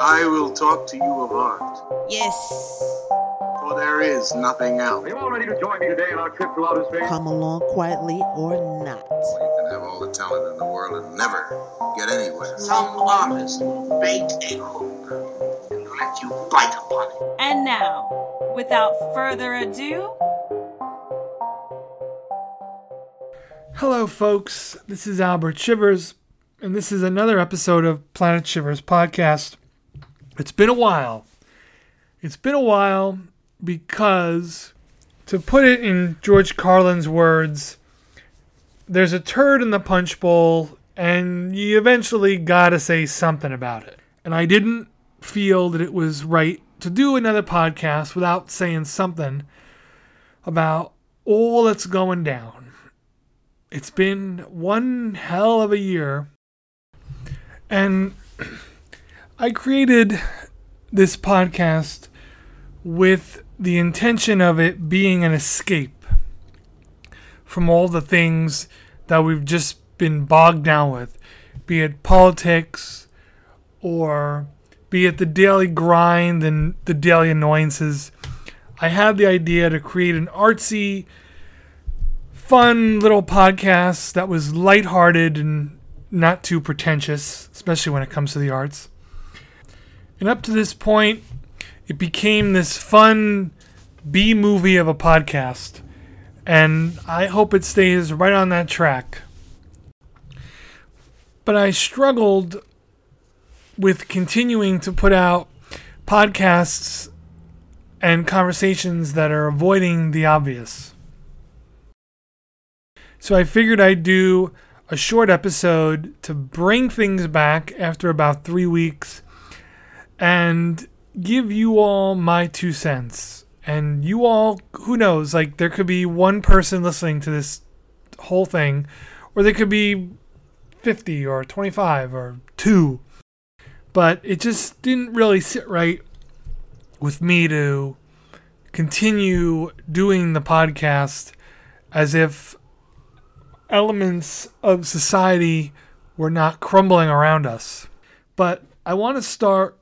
I will talk to you of art, Yes. for there is nothing else. Are you all ready to join me today on our trip to outer space? Come along quietly or not. You can have all the talent in the world and never get anywhere. Some artist will bait a hook and let you bite upon it. And now, without further ado, Hello, folks. This is Albert Shivers, and this is another episode of Planet Shivers podcast. It's been a while. It's been a while because, to put it in George Carlin's words, there's a turd in the punch bowl, and you eventually gotta say something about it. And I didn't feel that it was right to do another podcast without saying something about all that's going down it's been one hell of a year. And I created this podcast with the intention of it being an escape from all the things that we've just been bogged down with, be it politics or be it the daily grind and the daily annoyances. I had the idea to create an artsy, fun little podcast that was lighthearted and not too pretentious, especially when it comes to the arts. And up to this point, it became this fun B movie of a podcast. And I hope it stays right on that track. But I struggled with continuing to put out podcasts and conversations that are avoiding the obvious. So I figured I'd do a short episode to bring things back after about three weeks and give you all my two cents. And you all, who knows, like there could be one person listening to this whole thing, or there could be 50 or 25 or two. But it just didn't really sit right with me to continue doing the podcast as if elements of society were not crumbling around us. But I want to start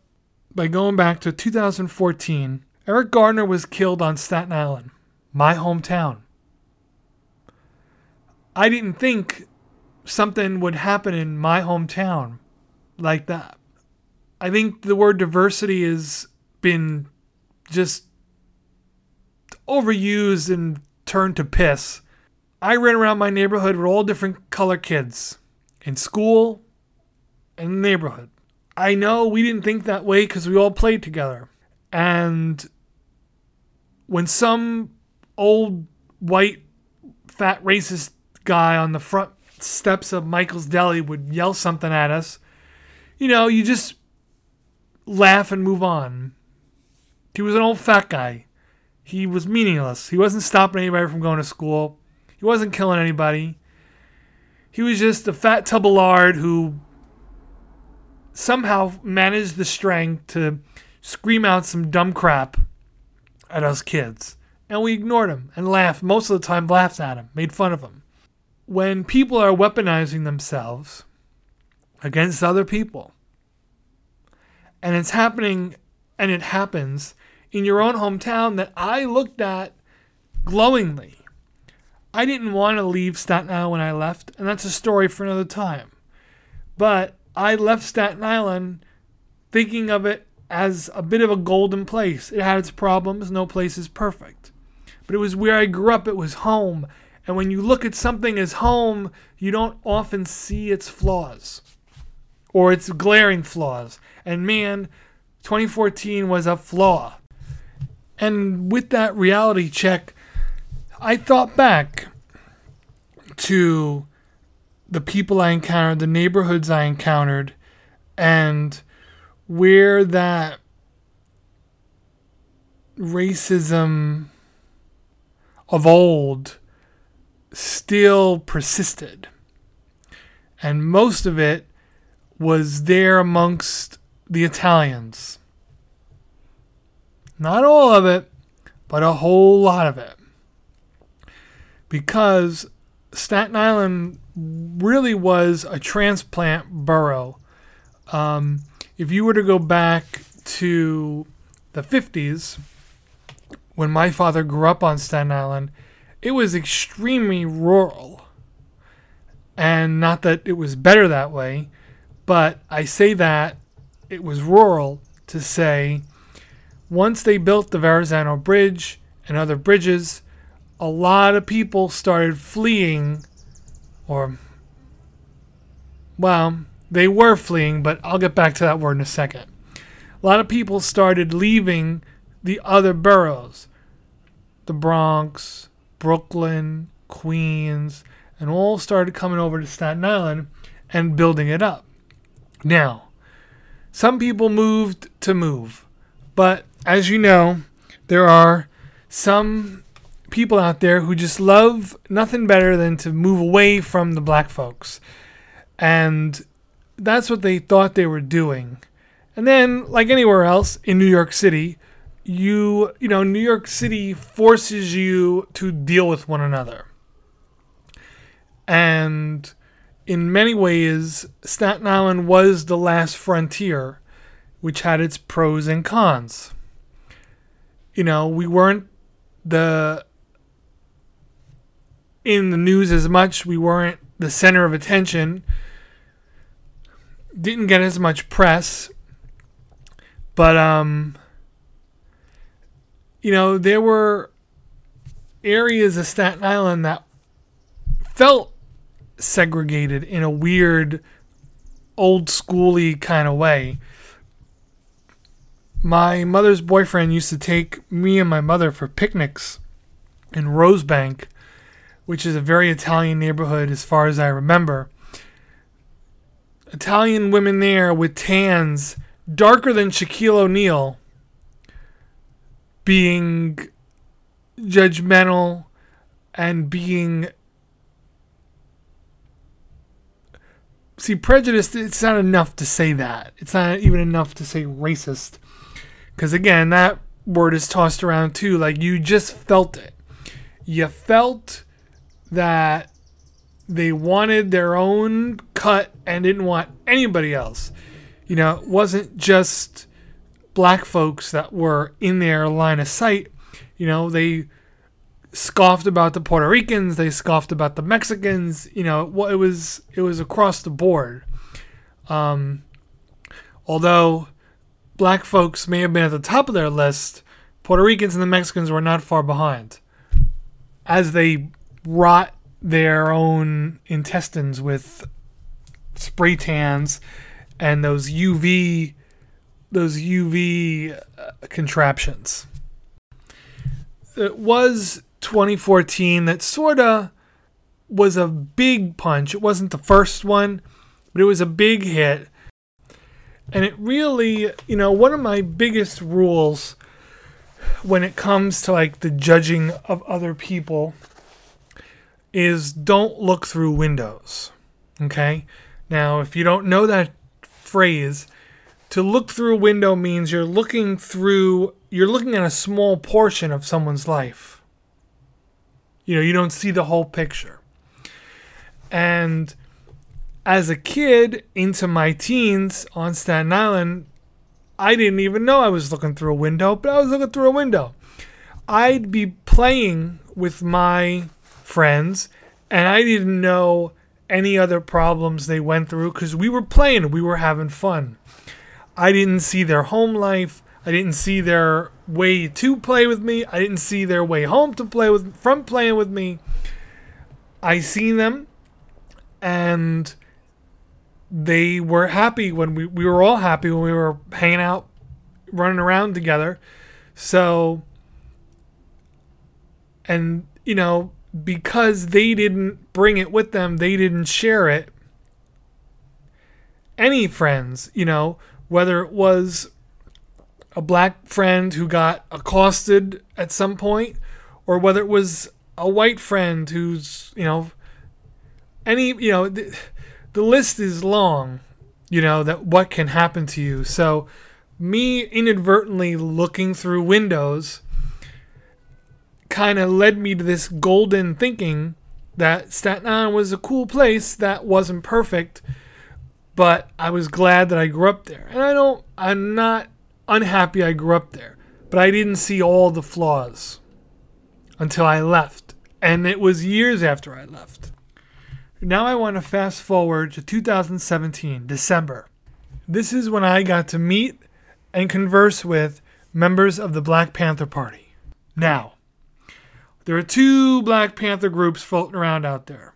by going back to 2014. Eric Garner was killed on Staten Island, my hometown. I didn't think something would happen in my hometown like that. I think the word diversity has been just overused and turned to piss. I ran around my neighborhood with all different color kids in school and neighborhood. I know we didn't think that way because we all played together. And when some old white fat racist guy on the front steps of Michael's Deli would yell something at us, you know, you just laugh and move on. He was an old fat guy. He was meaningless. He wasn't stopping anybody from going to school. He wasn't killing anybody. He was just a fat tub of lard who somehow managed the strength to scream out some dumb crap at us kids. And we ignored him and laughed. Most of the time, laughed at him, made fun of him. When people are weaponizing themselves against other people, and it's happening, and it happens in your own hometown that I looked at glowingly. I didn't want to leave Staten Island when I left, and that's a story for another time. But I left Staten Island thinking of it as a bit of a golden place. It had its problems, no place is perfect. But it was where I grew up, it was home. And when you look at something as home, you don't often see its flaws or its glaring flaws. And man, 2014 was a flaw. And with that reality check, I thought back to the people I encountered, the neighborhoods I encountered, and where that racism of old still persisted. And most of it was there amongst the Italians. Not all of it, but a whole lot of it. Because Staten Island really was a transplant borough. Um, if you were to go back to the 50s, when my father grew up on Staten Island, it was extremely rural. And not that it was better that way, but I say that it was rural to say once they built the Verrazano Bridge and other bridges, a lot of people started fleeing, or, well, they were fleeing, but I'll get back to that word in a second. A lot of people started leaving the other boroughs the Bronx, Brooklyn, Queens, and all started coming over to Staten Island and building it up. Now, some people moved to move, but as you know, there are some people out there who just love nothing better than to move away from the black folks. And that's what they thought they were doing. And then, like anywhere else in New York City, you, you know, New York City forces you to deal with one another. And in many ways, Staten Island was the last frontier, which had its pros and cons. You know, we weren't the in the news as much. We weren't the center of attention. Didn't get as much press. But um you know, there were areas of Staten Island that felt segregated in a weird old schooly kind of way. My mother's boyfriend used to take me and my mother for picnics in Rosebank, which is a very Italian neighborhood as far as I remember. Italian women there with tans darker than Shaquille O'Neal being judgmental and being see prejudice it's not enough to say that. It's not even enough to say racist. Because again that word is tossed around too. Like you just felt it. You felt that they wanted their own cut and didn't want anybody else you know it wasn't just black folks that were in their line of sight you know they scoffed about the Puerto Ricans, they scoffed about the Mexicans. You know, well, it was it was across the board. Um, although black folks may have been at the top of their list, Puerto Ricans and the Mexicans were not far behind, as they rot their own intestines with spray tans and those UV those UV uh, contraptions. It was 2014 that sort of was a big punch. It wasn't the first one, but it was a big hit. And it really, you know, one of my biggest rules when it comes to like the judging of other people is don't look through windows. Okay? Now, if you don't know that phrase, to look through a window means you're looking through you're looking at a small portion of someone's life you know, you don't see the whole picture. And as a kid into my teens on Staten Island, I didn't even know I was looking through a window, but I was looking through a window. I'd be playing with my friends, and I didn't know any other problems they went through because we were playing, we were having fun. I didn't see their home life. I didn't see their way to play with me. I didn't see their way home to play with from playing with me. I seen them and they were happy when we, we were all happy when we were hanging out running around together. So and you know, because they didn't bring it with them, they didn't share it. Any friends, you know, whether it was a black friend who got accosted at some point, or whether it was a white friend who's, you know, any, you know, the, the list is long, you know, that what can happen to you. So, me inadvertently looking through windows kind of led me to this golden thinking that Staten Island was a cool place that wasn't perfect, but I was glad that I grew up there. And I don't, I'm not unhappy I grew up there, but I didn't see all the flaws until I left. And it was years after I left. Now I want to fast forward to 2017, December. This is when I got to meet and converse with members of the Black Panther Party. Now, there are two Black Panther groups floating around out there.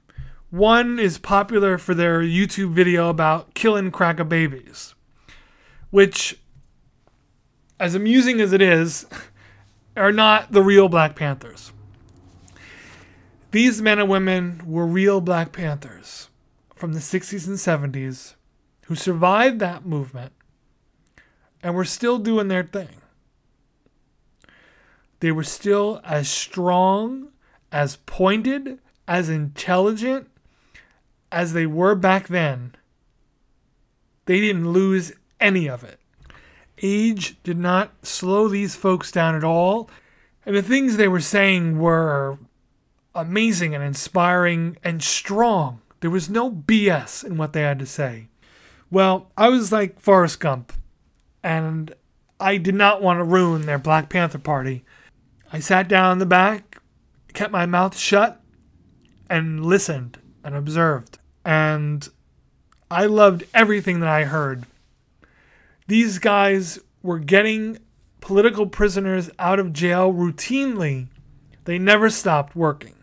One is popular for their YouTube video about killing cracker babies, which, as amusing as it is, are not the real Black Panthers. These men and women were real Black Panthers from the 60s and 70s who survived that movement and were still doing their thing. They were still as strong, as pointed, as intelligent as they were back then. They didn't lose any of it. Age did not slow these folks down at all, and the things they were saying were amazing and inspiring and strong. There was no BS in what they had to say. Well, I was like Forrest Gump, and I did not want to ruin their Black Panther party. I sat down in the back, kept my mouth shut, and listened and observed. And I loved everything that I heard. These guys were getting political prisoners out of jail routinely. They never stopped working.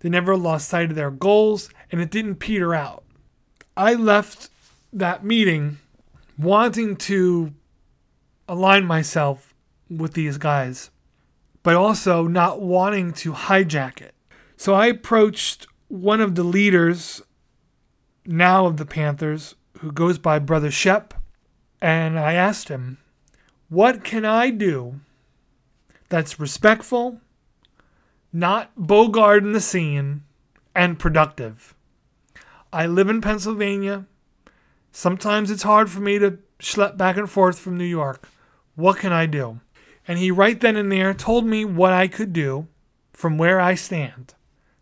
They never lost sight of their goals, and it didn't peter out. I left that meeting wanting to align myself with these guys, but also not wanting to hijack it. So I approached one of the leaders now of the Panthers, who goes by Brother Shep, and I asked him, What can I do that's respectful, not bogarting the scene, and productive? I live in Pennsylvania. Sometimes it's hard for me to schlep back and forth from New York. What can I do? And he right then and there told me what I could do from where I stand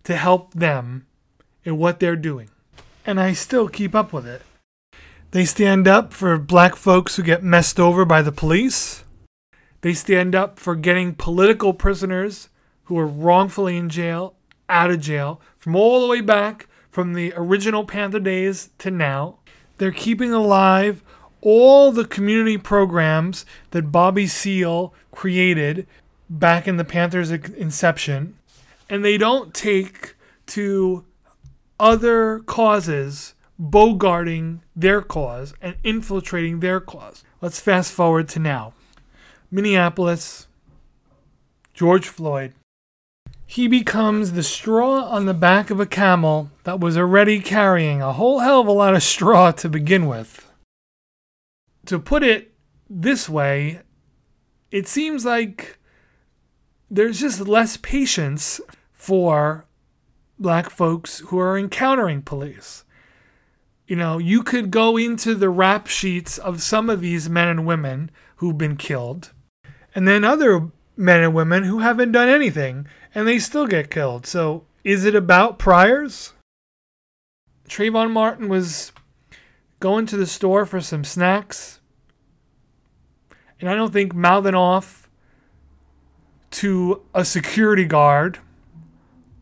to help them in what they're doing. And I still keep up with it. They stand up for black folks who get messed over by the police. They stand up for getting political prisoners who are wrongfully in jail out of jail from all the way back from the original Panther days to now. They're keeping alive all the community programs that Bobby Seale created back in the Panthers' inception, and they don't take to other causes bogarting their cause and infiltrating their cause. Let's fast forward to now. Minneapolis, George Floyd. He becomes the straw on the back of a camel that was already carrying a whole hell of a lot of straw to begin with. To put it this way, it seems like there's just less patience for black folks who are encountering police. You know, you could go into the rap sheets of some of these men and women who've been killed, and then other men and women who haven't done anything and they still get killed. So, is it about priors? Trayvon Martin was going to the store for some snacks, and I don't think mouthing off to a security guard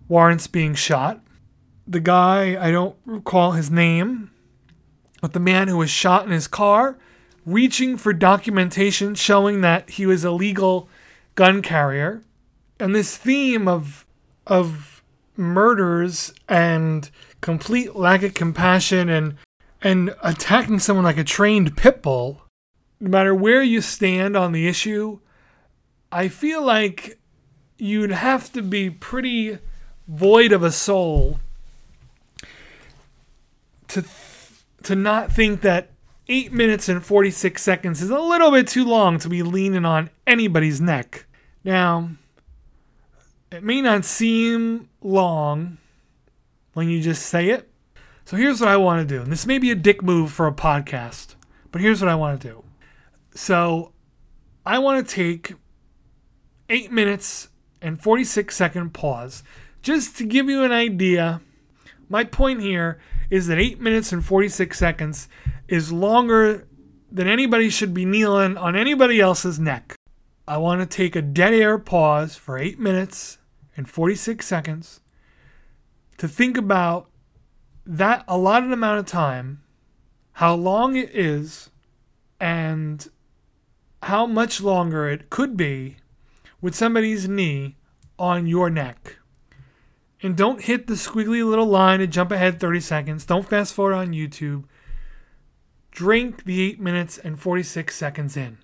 warrants being shot. The guy, I don't recall his name, but the man who was shot in his car, reaching for documentation showing that he was a legal gun carrier. And this theme of of murders and complete lack of compassion and and attacking someone like a trained pit bull, no matter where you stand on the issue, I feel like you'd have to be pretty void of a soul to to not think that 8 minutes and 46 seconds is a little bit too long to be leaning on anybody's neck. Now, it may not seem long when you just say it. So here's what I want to do. And this may be a dick move for a podcast, but here's what I want to do. So I want to take 8 minutes and 46 second pause just to give you an idea, my point here is that 8 minutes and 46 seconds is longer than anybody should be kneeling on anybody else's neck. I want to take a dead air pause for 8 minutes and 46 seconds to think about that allotted amount of time, how long it is, and how much longer it could be with somebody's knee on your neck. And don't hit the squiggly little line and jump ahead 30 seconds. Don't fast forward on YouTube. Drink the 8 minutes and 46 seconds in.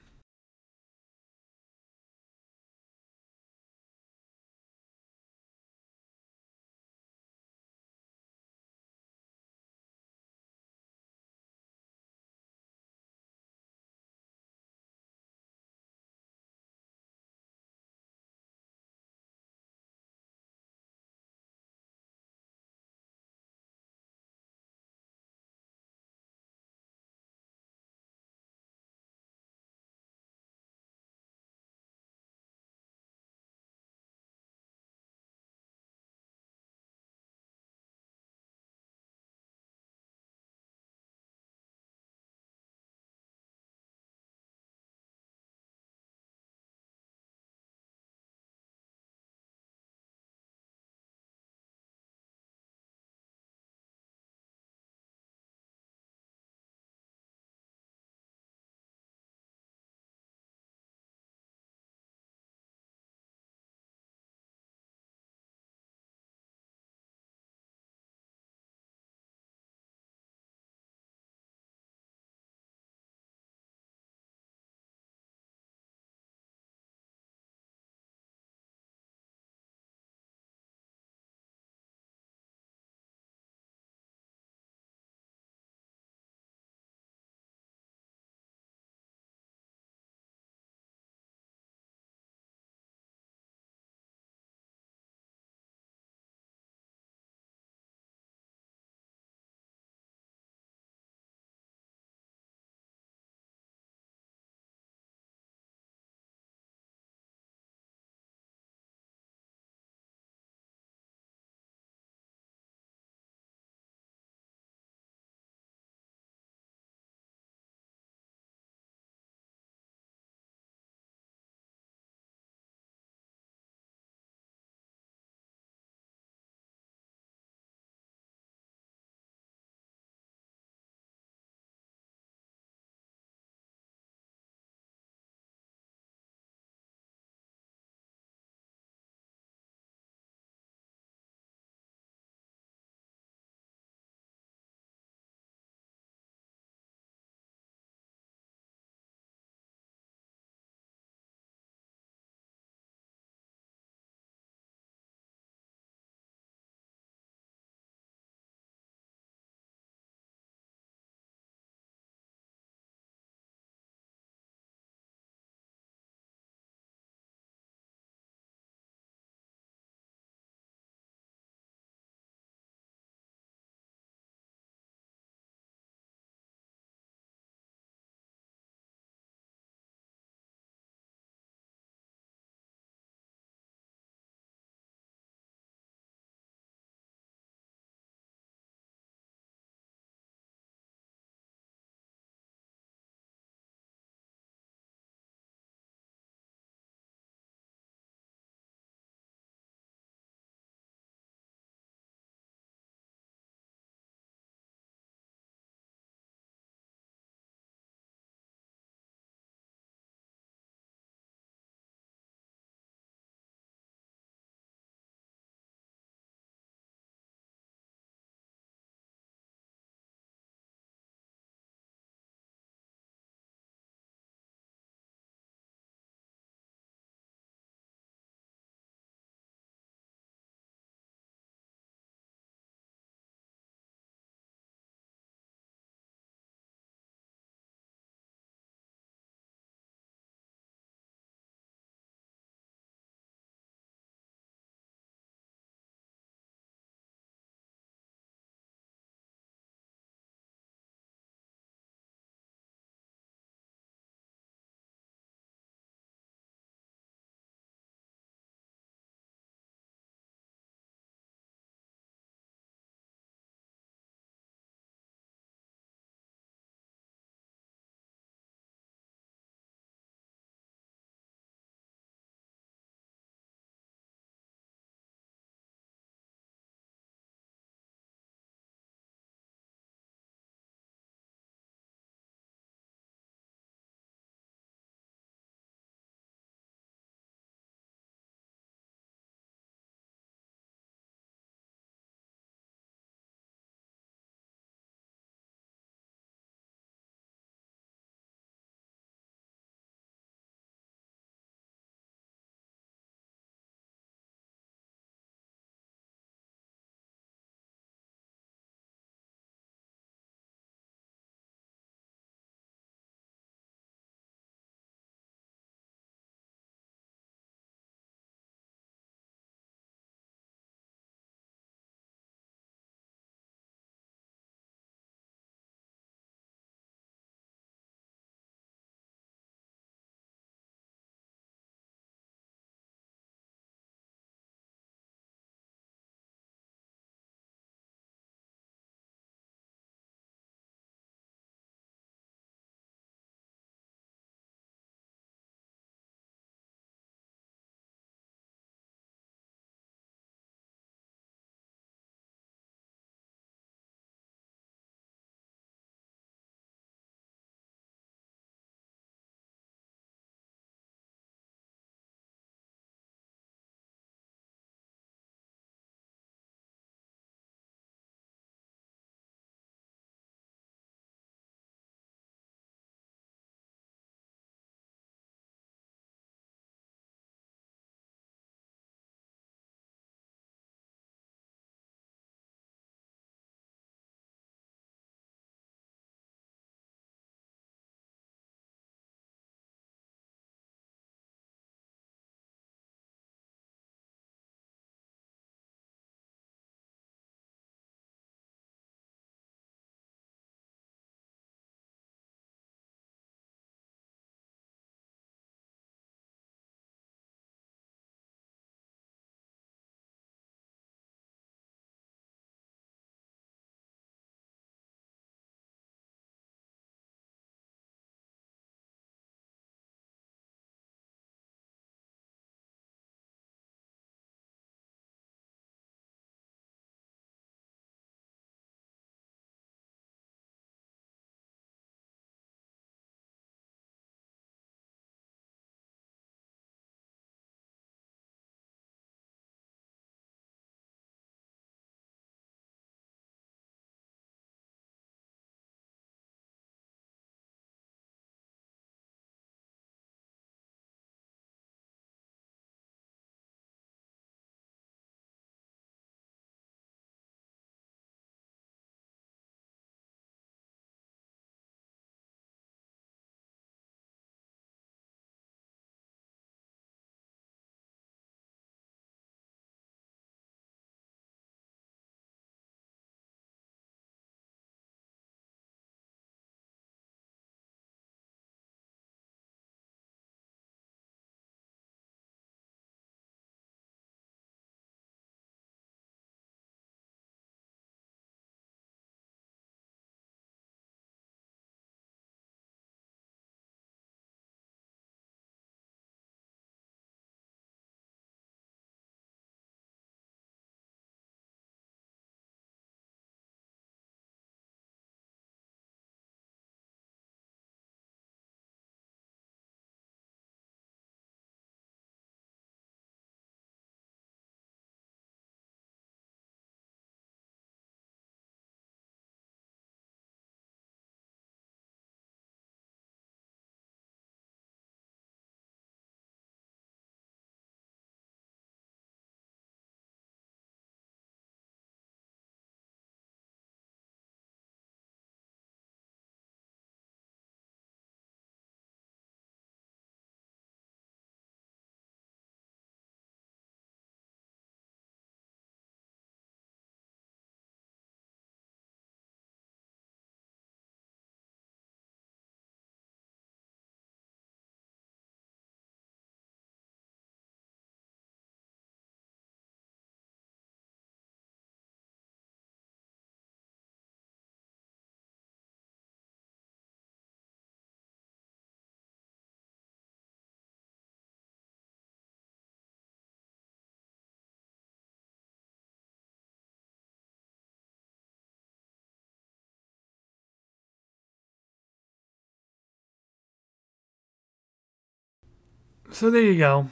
So there you go.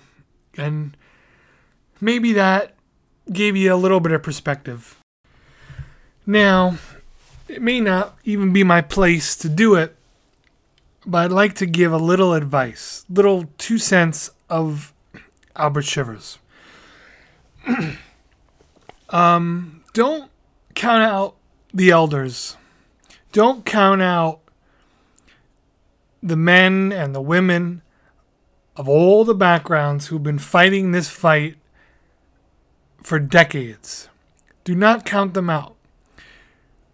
And maybe that gave you a little bit of perspective. Now, it may not even be my place to do it, but I'd like to give a little advice, little two cents of Albert Shivers. um, don't count out the elders. Don't count out the men and the women of all the backgrounds who've been fighting this fight for decades. Do not count them out.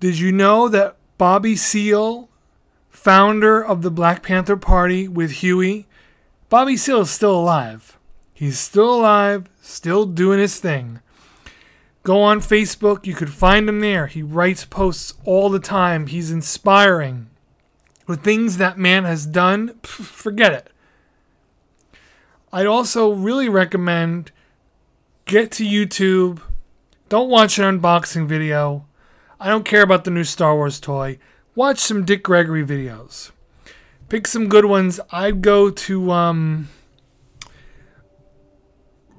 Did you know that Bobby Seale, founder of the Black Panther Party with Huey, Bobby Seale is still alive. He's still alive, still doing his thing. Go on Facebook, you could find him there. He writes posts all the time. He's inspiring. The things that man has done, forget it. I'd also really recommend get to YouTube. Don't watch an unboxing video. I don't care about the new Star Wars toy. Watch some Dick Gregory videos. Pick some good ones. I'd go to um,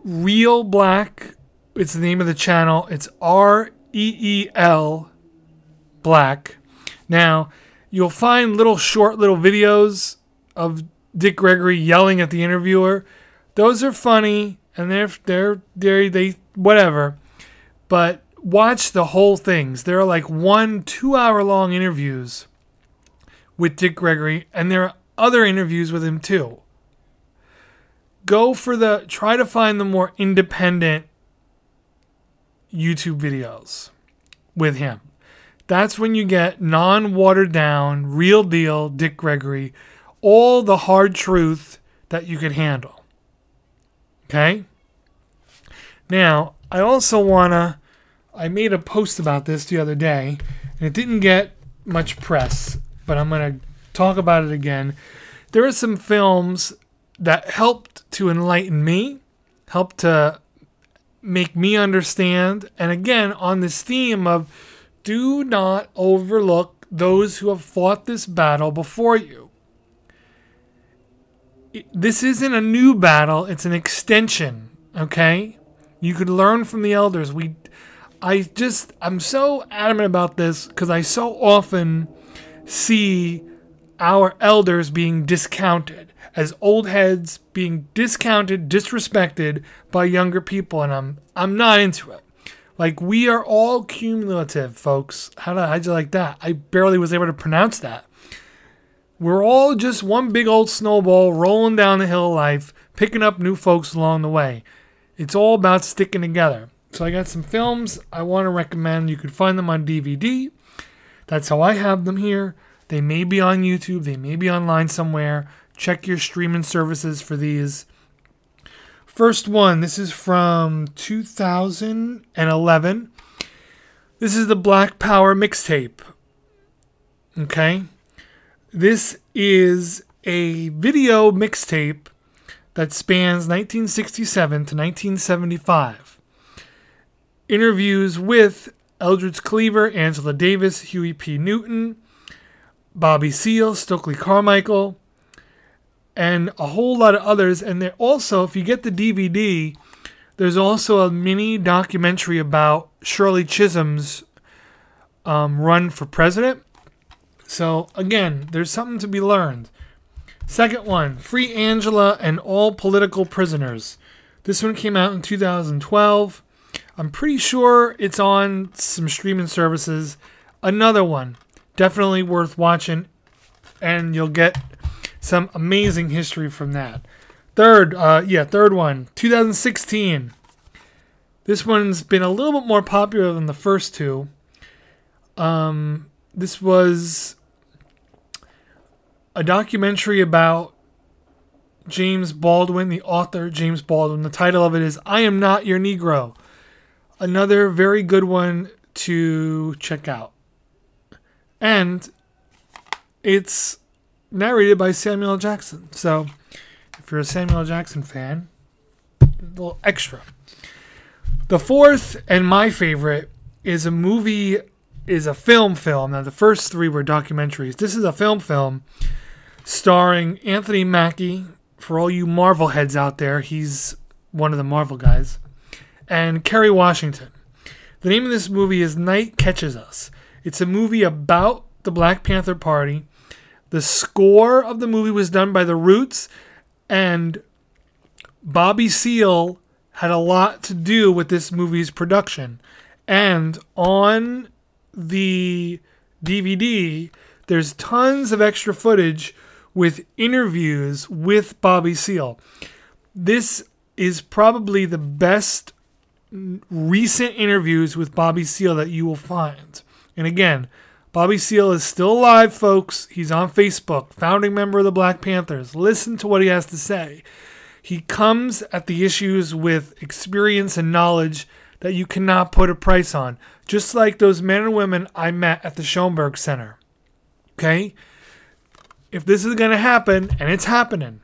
Reel Black. It's the name of the channel. It's R E E L Black. Now, you'll find little short little videos of Dick Gregory yelling at the interviewer. Those are funny and they're they're they they whatever. But watch the whole things. There are like one two hour long interviews with Dick Gregory, and there are other interviews with him too. Go for the try to find the more independent YouTube videos with him. That's when you get non watered down, real deal Dick Gregory, all the hard truth that you can handle. Okay? Now, I also want to. I made a post about this the other day, and it didn't get much press, but I'm going to talk about it again. There are some films that helped to enlighten me, helped to make me understand, and again, on this theme of do not overlook those who have fought this battle before you. This isn't a new battle, it's an extension, okay? You could learn from the elders. We I just I'm so adamant about this cuz I so often see our elders being discounted as old heads being discounted, disrespected by younger people and I'm I'm not into it. Like we are all cumulative, folks. How do how'd you like that? I barely was able to pronounce that. We're all just one big old snowball rolling down the hill of life, picking up new folks along the way. It's all about sticking together. So I got some films I want to recommend. You can find them on DVD. That's how I have them here. They may be on YouTube, they may be online somewhere. Check your streaming services for these. First one, this is from 2011. This is the Black Power mixtape. Okay? This is a video mixtape that spans 1967 to 1975. Interviews with Eldridge Cleaver, Angela Davis, Huey P. Newton, Bobby Seale, Stokely Carmichael, and a whole lot of others. And there also, if you get the DVD, there's also a mini documentary about Shirley Chisholm's um, run for president. So again, there's something to be learned. Second one, Free Angela and All Political Prisoners. This one came out in 2012. I'm pretty sure it's on some streaming services. Another one, definitely worth watching, and you'll get some amazing history from that. Third, uh, yeah, third one, 2016. This one's been a little bit more popular than the first two. Um, this was a documentary about James Baldwin, the author James Baldwin. The title of it is I Am Not Your Negro. Another very good one to check out. And it's narrated by Samuel Jackson. So if you're a Samuel Jackson fan, a little extra. The fourth and my favorite is a movie is a film film. Now the first three were documentaries. This is a film film starring Anthony Mackie for all you Marvel heads out there, he's one of the Marvel guys, and Kerry Washington. The name of this movie is Night Catches Us. It's a movie about the Black Panther Party. The score of the movie was done by The Roots, and Bobby Seale had a lot to do with this movie's production. And on the DVD, there's tons of extra footage with interviews with Bobby Seale. This is probably the best recent interviews with Bobby Seale that you will find. And again, Bobby Seale is still alive, folks. He's on Facebook, founding member of the Black Panthers. Listen to what he has to say. He comes at the issues with experience and knowledge that you cannot put a price on, just like those men and women I met at the Schomburg Center. Okay? If this is going to happen, and it's happening,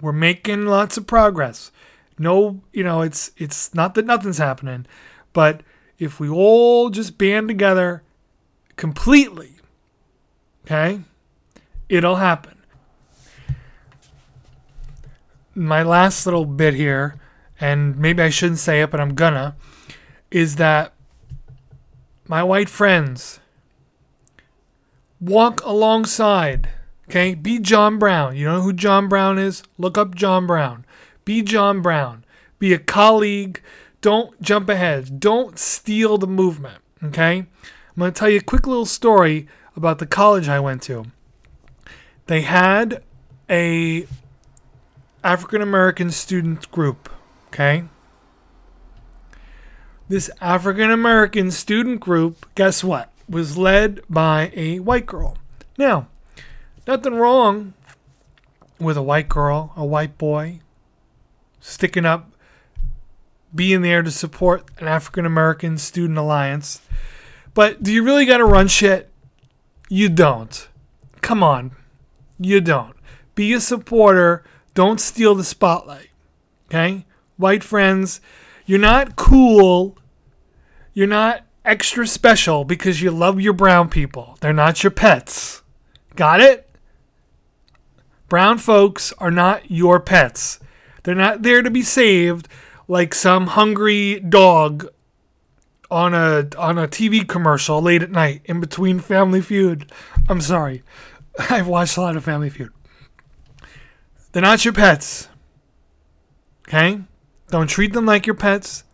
we're making lots of progress. No, you know, it's it's not that nothing's happening, but if we all just band together completely, okay, it'll happen. My last little bit here, and maybe I shouldn't say it, but I'm gonna, is that my white friends walk alongside. Okay, be John Brown. You know who John Brown is? Look up John Brown. Be John Brown. Be a colleague. Don't jump ahead. Don't steal the movement. Okay? I'm going to tell you a quick little story about the college I went to. They had a African American student group, okay? This African American student group, guess what? Was led by a white girl. Now, nothing wrong with a white girl, a white boy, sticking up, being there to support an African American Student Alliance. But do you really got to run shit? You don't. Come on. You don't. Be a supporter. Don't steal the spotlight. Okay? White friends, you're not cool. You're not extra special because you love your brown people. They're not your pets. Got it? Brown folks are not your pets. They're not there to be saved like some hungry dog on a on a TV commercial late at night in between Family Feud. I'm sorry. I've watched a lot of Family Feud. They're not your pets. Okay? Don't treat them like your pets.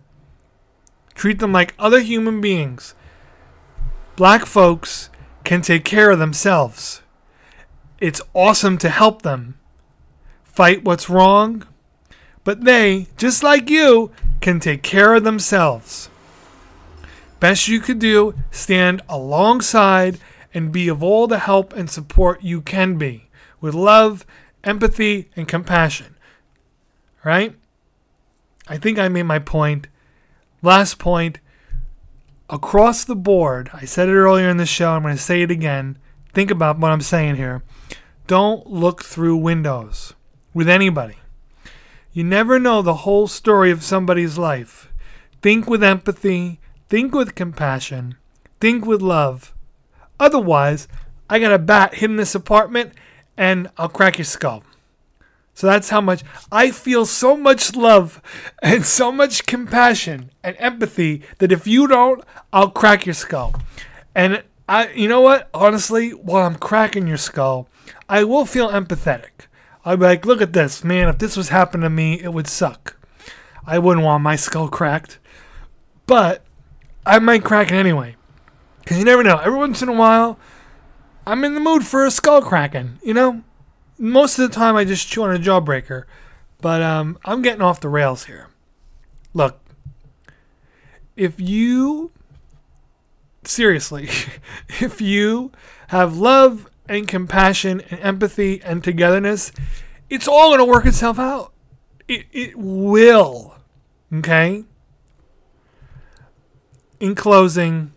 Treat them like other human beings. Black folks can take care of themselves. It's awesome to help them fight what's wrong but they, just like you, can take care of themselves. Best you could do, stand alongside and be of all the help and support you can be with love, empathy, and compassion. Right? I think I made my point. Last point across the board, I said it earlier in the show, I'm going to say it again. Think about what I'm saying here. Don't look through windows with anybody. You never know the whole story of somebody's life. Think with empathy, think with compassion, think with love. Otherwise, I got a bat hit in this apartment and I'll crack your skull. So that's how much I feel so much love and so much compassion and empathy that if you don't, I'll crack your skull. And I you know what? Honestly, while I'm cracking your skull, I will feel empathetic. I'd be like, look at this, man. If this was happening to me, it would suck. I wouldn't want my skull cracked. But I might crack it anyway. Because you never know. Every once in a while, I'm in the mood for a skull cracking, you know? Most of the time, I just chew on a jawbreaker. But um, I'm getting off the rails here. Look, if you, seriously, if you have love and compassion and empathy and togetherness, it's all going to work itself out. It, it will. Okay? In closing,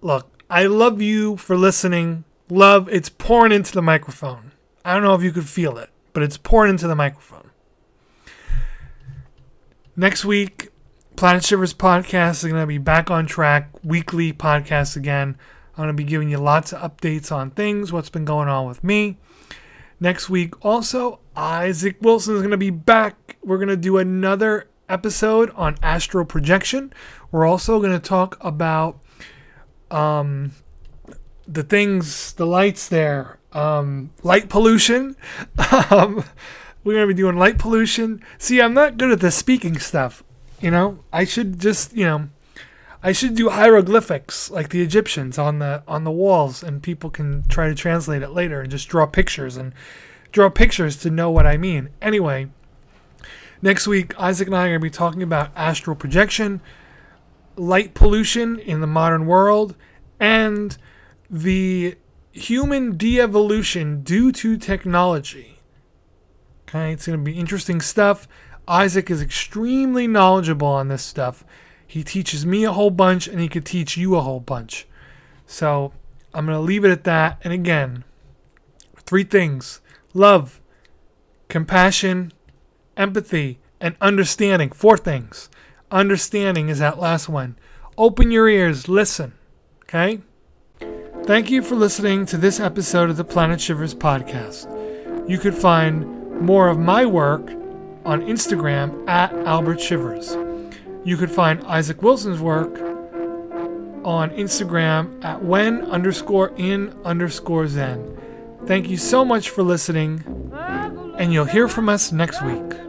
look, I love you for listening. Love, it's pouring into the microphone. I don't know if you could feel it, but it's pouring into the microphone. Next week, Planet Shivers podcast is going to be back on track, weekly podcast again. I'm going to be giving you lots of updates on things, what's been going on with me. Next week, also, Isaac Wilson is going to be back. We're going to do another episode on astral projection. We're also going to talk about um, the things, the lights there, um, light pollution. um, we're going to be doing light pollution. See, I'm not good at the speaking stuff. You know, I should just, you know, I should do hieroglyphics like the Egyptians on the on the walls, and people can try to translate it later and just draw pictures and draw pictures to know what I mean. Anyway, next week Isaac and I are going to be talking about astral projection, light pollution in the modern world, and the human de-evolution due to technology. Okay, it's going to be interesting stuff. Isaac is extremely knowledgeable on this stuff. He teaches me a whole bunch and he could teach you a whole bunch. So I'm going to leave it at that. And again, three things love, compassion, empathy, and understanding. Four things. Understanding is that last one. Open your ears, listen. Okay? Thank you for listening to this episode of the Planet Shivers podcast. You could find more of my work on Instagram at Albert Shivers. You could find Isaac Wilson's work on Instagram at when underscore in underscore zen. Thank you so much for listening, and you'll hear from us next week.